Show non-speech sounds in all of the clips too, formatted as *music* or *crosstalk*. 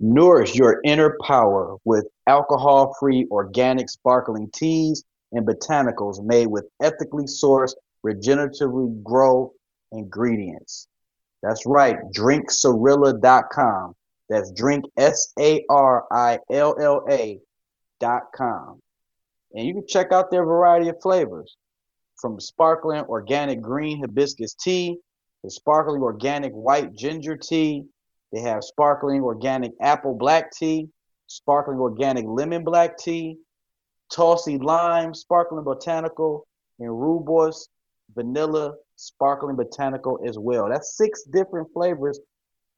Nourish your inner power with alcohol free organic sparkling teas and botanicals made with ethically sourced, regeneratively grow ingredients. That's right, drinksarilla.com. That's drink S A R I L L A dot com. And you can check out their variety of flavors from sparkling organic green hibiscus tea to sparkling organic white ginger tea they have sparkling organic apple black tea, sparkling organic lemon black tea, Tulsi lime, sparkling botanical, and rooibos vanilla sparkling botanical as well. That's six different flavors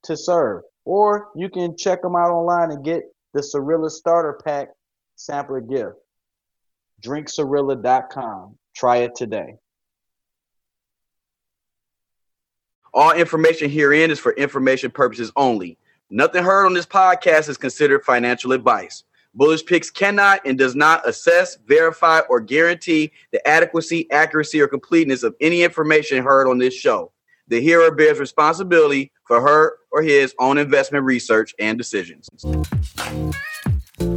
to serve. Or you can check them out online and get the Sarilla Starter Pack sampler gift. DrinkSarilla.com. Try it today. All information herein is for information purposes only. Nothing heard on this podcast is considered financial advice. Bullish Picks cannot and does not assess, verify, or guarantee the adequacy, accuracy, or completeness of any information heard on this show. The hearer bears responsibility for her or his own investment research and decisions.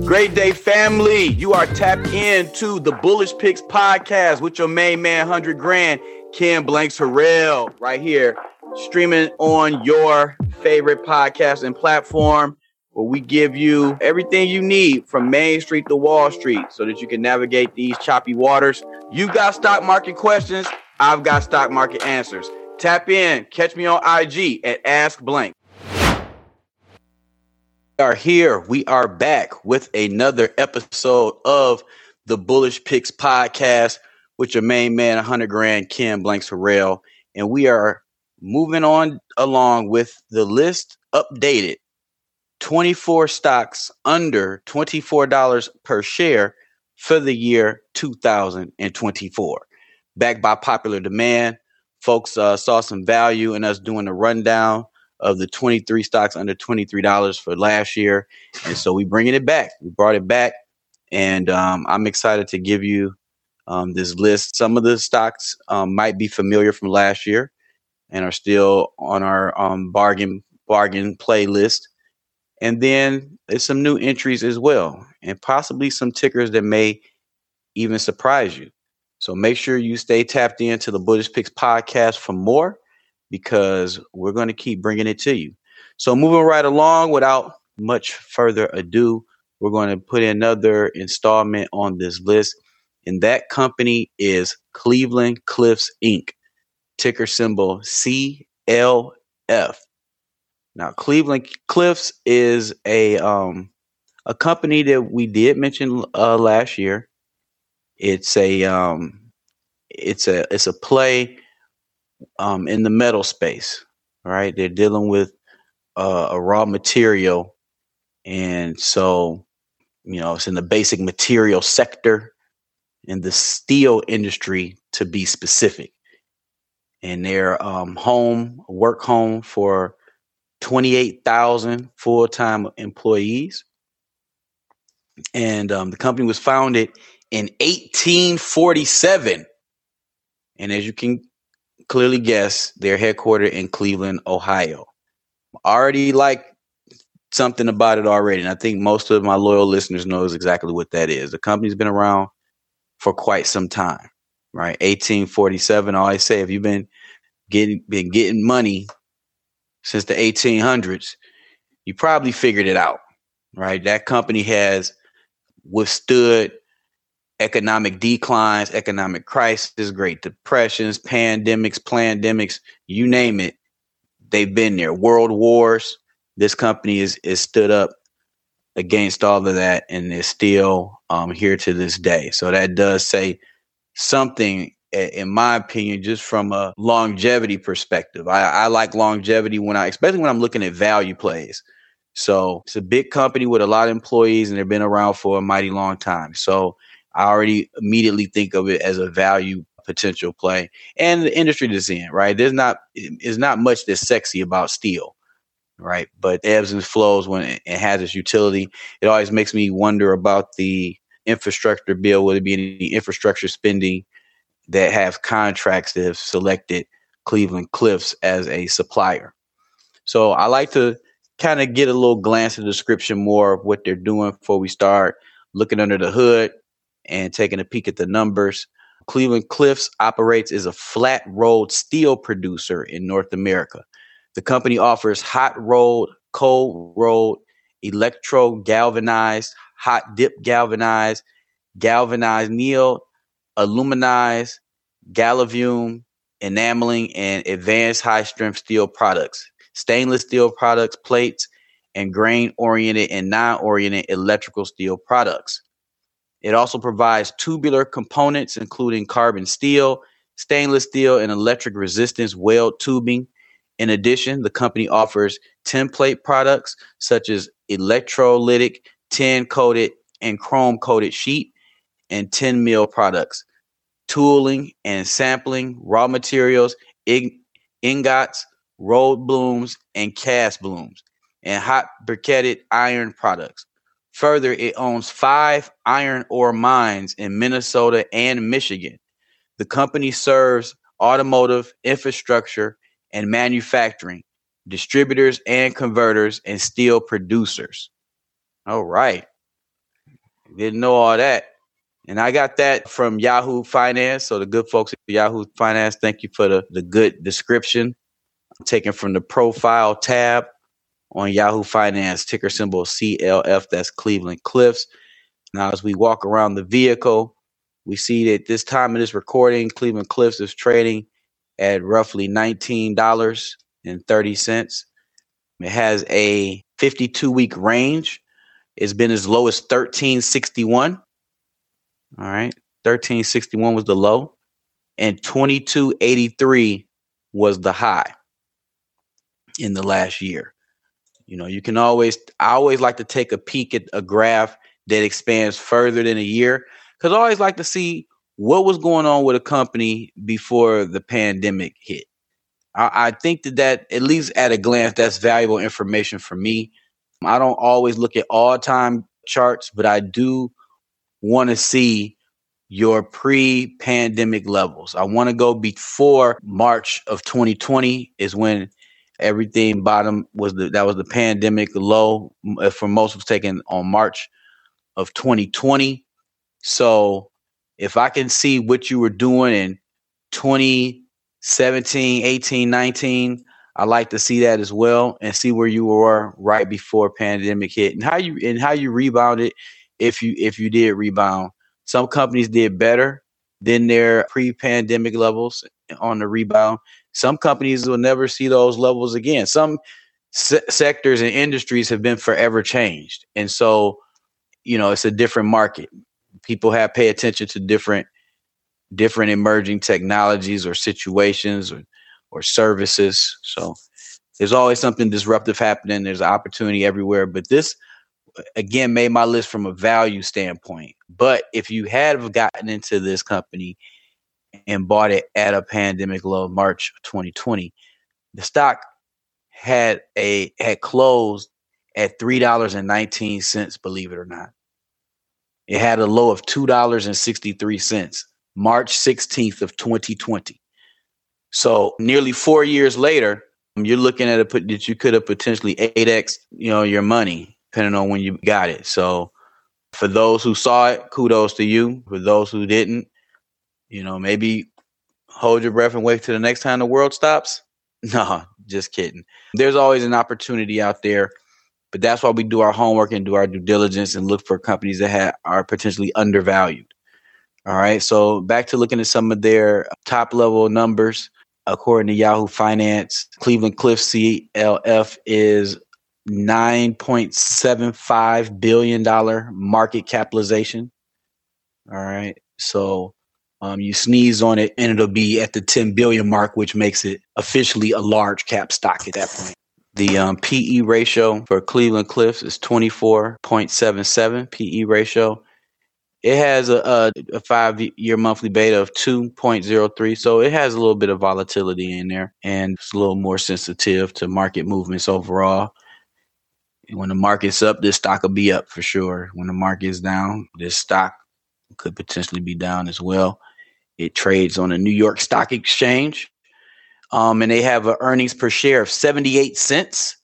Great day, family. You are tapped into the Bullish Picks podcast with your main man, 100 Grand, Ken Blanks Harrell, right here streaming on your favorite podcast and platform where we give you everything you need from Main Street to Wall Street so that you can navigate these choppy waters. You got stock market questions, I've got stock market answers. Tap in, catch me on IG at Ask Blank. We are here. We are back with another episode of the Bullish Picks podcast with your main man, 100 grand, Ken Blanks Harrell. And we are moving on along with the list updated 24 stocks under $24 per share for the year 2024 backed by popular demand folks uh, saw some value in us doing a rundown of the 23 stocks under $23 for last year and so we bringing it back. We brought it back and um, i'm excited to give you um, this list. Some of the stocks um, might be familiar from last year and are still on our um, bargain bargain playlist. And then there's some new entries as well, and possibly some tickers that may even surprise you. So make sure you stay tapped into the Bullish Picks podcast for more because we're going to keep bringing it to you. So moving right along without much further ado, we're going to put another installment on this list. And that company is Cleveland Cliffs Inc ticker symbol CLF. Now, Cleveland Cliffs is a um, a company that we did mention uh, last year. It's a um, it's a it's a play um, in the metal space. Right, they're dealing with uh, a raw material, and so you know it's in the basic material sector in the steel industry to be specific and their um, home, work home for 28,000 full time employees. And um, the company was founded in 1847. And as you can clearly guess, they're headquartered in Cleveland, Ohio. Already like something about it already. And I think most of my loyal listeners knows exactly what that is. The company's been around for quite some time right? 1847. I always say if you've been getting been getting money since the 1800s, you probably figured it out, right? That company has withstood economic declines, economic crisis, great depressions, pandemics, pandemics, you name it. They've been there. World wars. This company is is stood up against all of that and is still um, here to this day. So that does say something in my opinion, just from a longevity perspective. I, I, like longevity when I, especially when I'm looking at value plays. So it's a big company with a lot of employees and they've been around for a mighty long time. So I already immediately think of it as a value potential play and the industry that's in, right? There's not, is not much that's sexy about steel, right? But ebbs and flows when it has its utility. It always makes me wonder about the infrastructure bill, would it be any infrastructure spending that have contracts that have selected Cleveland Cliffs as a supplier. So I like to kind of get a little glance at the description more of what they're doing before we start looking under the hood and taking a peek at the numbers. Cleveland Cliffs operates as a flat rolled steel producer in North America. The company offers hot rolled, cold rolled, electro galvanized, hot dip galvanized, galvannealed, aluminized, galvalume, enameling, and advanced high strength steel products, stainless steel products, plates, and grain oriented and non oriented electrical steel products. It also provides tubular components, including carbon steel, stainless steel, and electric resistance weld tubing. In addition, the company offers tinplate products such as electrolytic, tin coated, and chrome coated sheet and tin mill products, tooling and sampling, raw materials, ing- ingots, rolled blooms, and cast blooms, and hot briquetted iron products. Further, it owns five iron ore mines in Minnesota and Michigan. The company serves automotive, infrastructure, and manufacturing, distributors and converters, and steel producers. All right. Didn't know all that. And I got that from Yahoo Finance. So the good folks at Yahoo Finance, thank you for the, the good description. Taken from the profile tab on Yahoo Finance, ticker symbol CLF, that's Cleveland Cliffs. Now, as we walk around the vehicle, we see that this time of this recording, Cleveland Cliffs is trading at roughly $19.30. It has a 52 week range. It's been as low as 1361. All right. 1361 was the low, and 2283 was the high in the last year. You know, you can always, I always like to take a peek at a graph that expands further than a year because I always like to see what was going on with a company before the pandemic hit. I, I think that that, at least at a glance, that's valuable information for me. I don't always look at all time charts, but I do want to see your pre pandemic levels. I want to go before March of 2020 is when everything bottom was the that was the pandemic low for most was taken on March of 2020. So if I can see what you were doing in 2017, 18, 19, I like to see that as well and see where you were right before pandemic hit and how you and how you rebounded if you if you did rebound. Some companies did better than their pre-pandemic levels on the rebound. Some companies will never see those levels again. Some se- sectors and industries have been forever changed. And so, you know, it's a different market. People have pay attention to different different emerging technologies or situations or or services. So there's always something disruptive happening. There's opportunity everywhere. But this again made my list from a value standpoint. But if you had gotten into this company and bought it at a pandemic low, March 2020, the stock had a had closed at three dollars and nineteen cents. Believe it or not, it had a low of two dollars and sixty three cents, March 16th of 2020. So nearly four years later, you're looking at a put that you could have potentially 8x, you know, your money, depending on when you got it. So for those who saw it, kudos to you. For those who didn't, you know, maybe hold your breath and wait till the next time the world stops. *laughs* No, just kidding. There's always an opportunity out there, but that's why we do our homework and do our due diligence and look for companies that have, are potentially undervalued. All right. So back to looking at some of their top level numbers. According to Yahoo Finance, Cleveland Cliff CLF is $9.75 billion market capitalization. All right. So um, you sneeze on it and it'll be at the 10 billion mark, which makes it officially a large cap stock at that point. The um, PE ratio for Cleveland Cliffs is 24.77 PE ratio. It has a, a, five year monthly beta of 2.03. So it has a little bit of volatility in there and it's a little more sensitive to market movements overall. And when the market's up, this stock will be up for sure. When the market is down, this stock could potentially be down as well. It trades on the New York Stock Exchange. Um, and they have an earnings per share of 78 cents.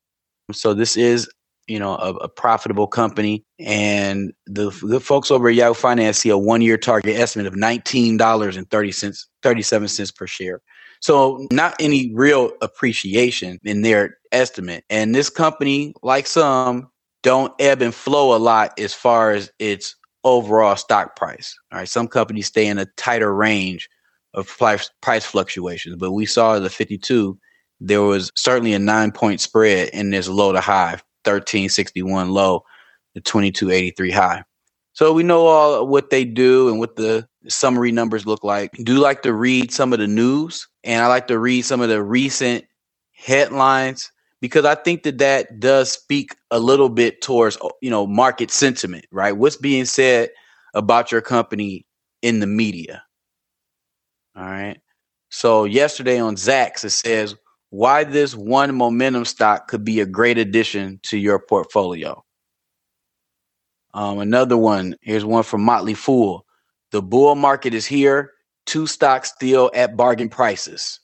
So this is you know a, a, profitable company. And the, the folks over at yahoo finance see a one year target estimate of $19.30 37 cents per share. So not any real appreciation in their estimate. And this company like some don't ebb and flow a lot as far as its overall stock price. All right some companies stay in a tighter range of price, price fluctuations but we saw the 52 there was certainly a nine point spread in this low to high 1361 low the 2283 high. So we know all what they do and what the summary numbers look like. Do like to read some of the news and I like to read some of the recent headlines because I think that that does speak a little bit towards you know market sentiment, right? What's being said about your company in the media. All right. So yesterday on Zacks it says why this one momentum stock could be a great addition to your portfolio. Um, another one, here's one from Motley Fool. The bull market is here. Two stocks still at bargain prices.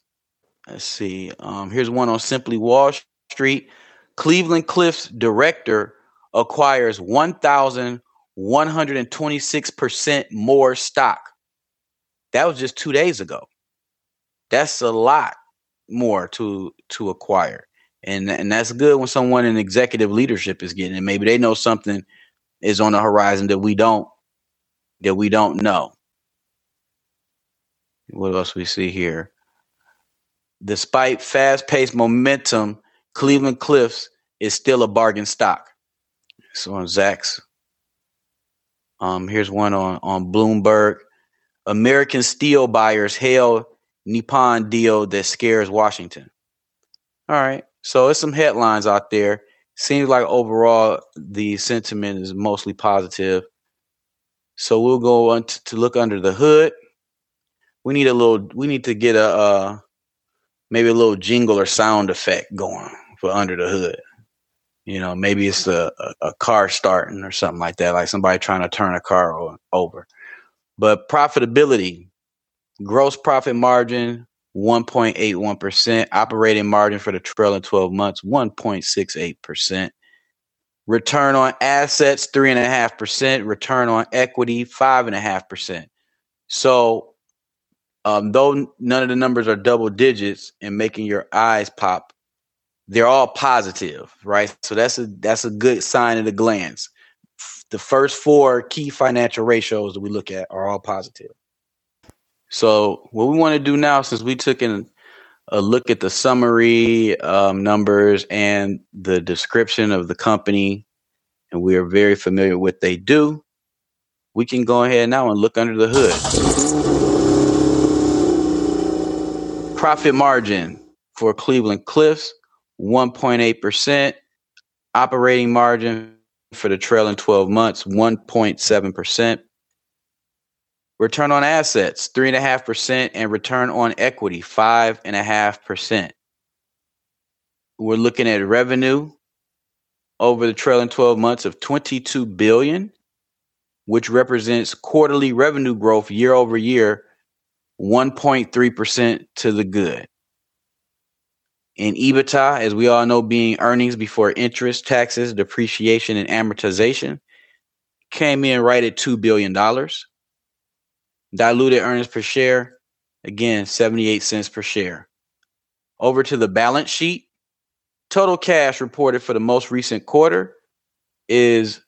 Let's see. Um, here's one on Simply Wall Street. Cleveland Cliffs director acquires 1,126% more stock. That was just two days ago. That's a lot more to to acquire. And and that's good when someone in executive leadership is getting it. Maybe they know something is on the horizon that we don't that we don't know. What else we see here? Despite fast-paced momentum, Cleveland Cliffs is still a bargain stock. So on Zacks Um, here's one on on Bloomberg. American steel buyers hail Nippon deal that scares Washington. All right. So it's some headlines out there. Seems like overall the sentiment is mostly positive. So we'll go on to, to look under the hood. We need a little. We need to get a uh, maybe a little jingle or sound effect going for under the hood. You know, maybe it's a, a, a car starting or something like that, like somebody trying to turn a car over. But profitability, Gross profit margin 1.81%. Operating margin for the trailing 12 months 1.68%. Return on assets 3.5%. Return on equity 5.5%. So, um, though none of the numbers are double digits and making your eyes pop, they're all positive, right? So that's a that's a good sign at a glance. The first four key financial ratios that we look at are all positive. So what we want to do now, since we took in a look at the summary um, numbers and the description of the company, and we are very familiar with what they do, we can go ahead now and look under the hood. Profit margin for Cleveland Cliffs, 1.8%. Operating margin for the trailing 12 months, 1.7%. Return on assets, 3.5%, and return on equity, 5.5%. We're looking at revenue over the trailing 12 months of 22 billion, which represents quarterly revenue growth year over year, 1.3% to the good. And EBITDA, as we all know, being earnings before interest, taxes, depreciation, and amortization, came in right at $2 billion. Diluted earnings per share, again, 78 cents per share. Over to the balance sheet. Total cash reported for the most recent quarter is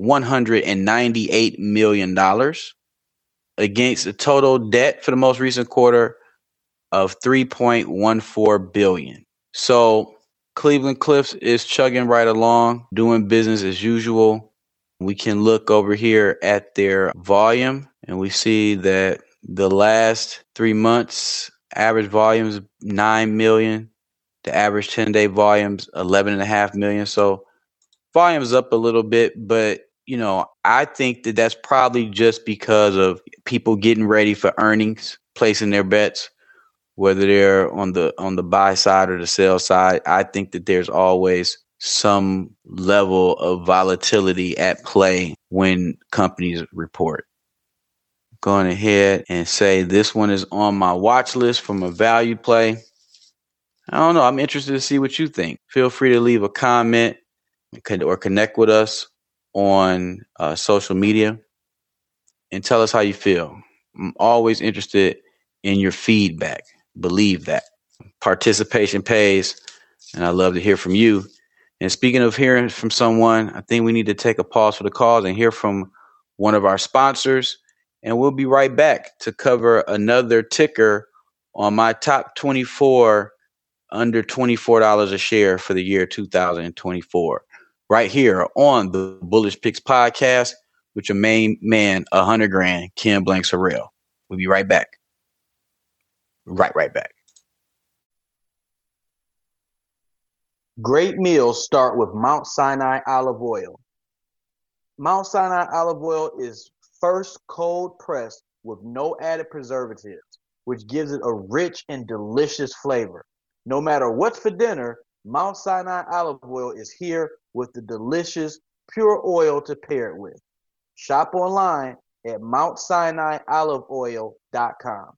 $198 million against the total debt for the most recent quarter of 3.14 billion. So Cleveland Cliffs is chugging right along, doing business as usual. We can look over here at their volume and we see that the last three months average volumes 9 million. The average 10 day volumes 11 and a half million. So volumes up a little bit but you know i think that that's probably just because of people getting ready for earnings placing their bets whether they're on the on the buy side or the sell side. I think that there's always some level of volatility at play when companies report going ahead and say this one is on my watch list from a value play. I don't know. I'm interested to see what you think. Feel free to leave a comment or connect with us on uh, social media and tell us how you feel. I'm always interested in your feedback. Believe that. Participation pays, and I love to hear from you. And speaking of hearing from someone, I think we need to take a pause for the cause and hear from one of our sponsors. And we'll be right back to cover another ticker on my top 24 under $24 a share for the year 2024. Right here on the Bullish Picks podcast with your main man, 100 grand, Ken Harrell. We'll be right back. Right, right back. Great meals start with Mount Sinai olive oil. Mount Sinai olive oil is first cold pressed with no added preservatives, which gives it a rich and delicious flavor. No matter what's for dinner, Mount Sinai olive oil is here with the delicious pure oil to pair it with. Shop online at mountsinaioliveoil.com.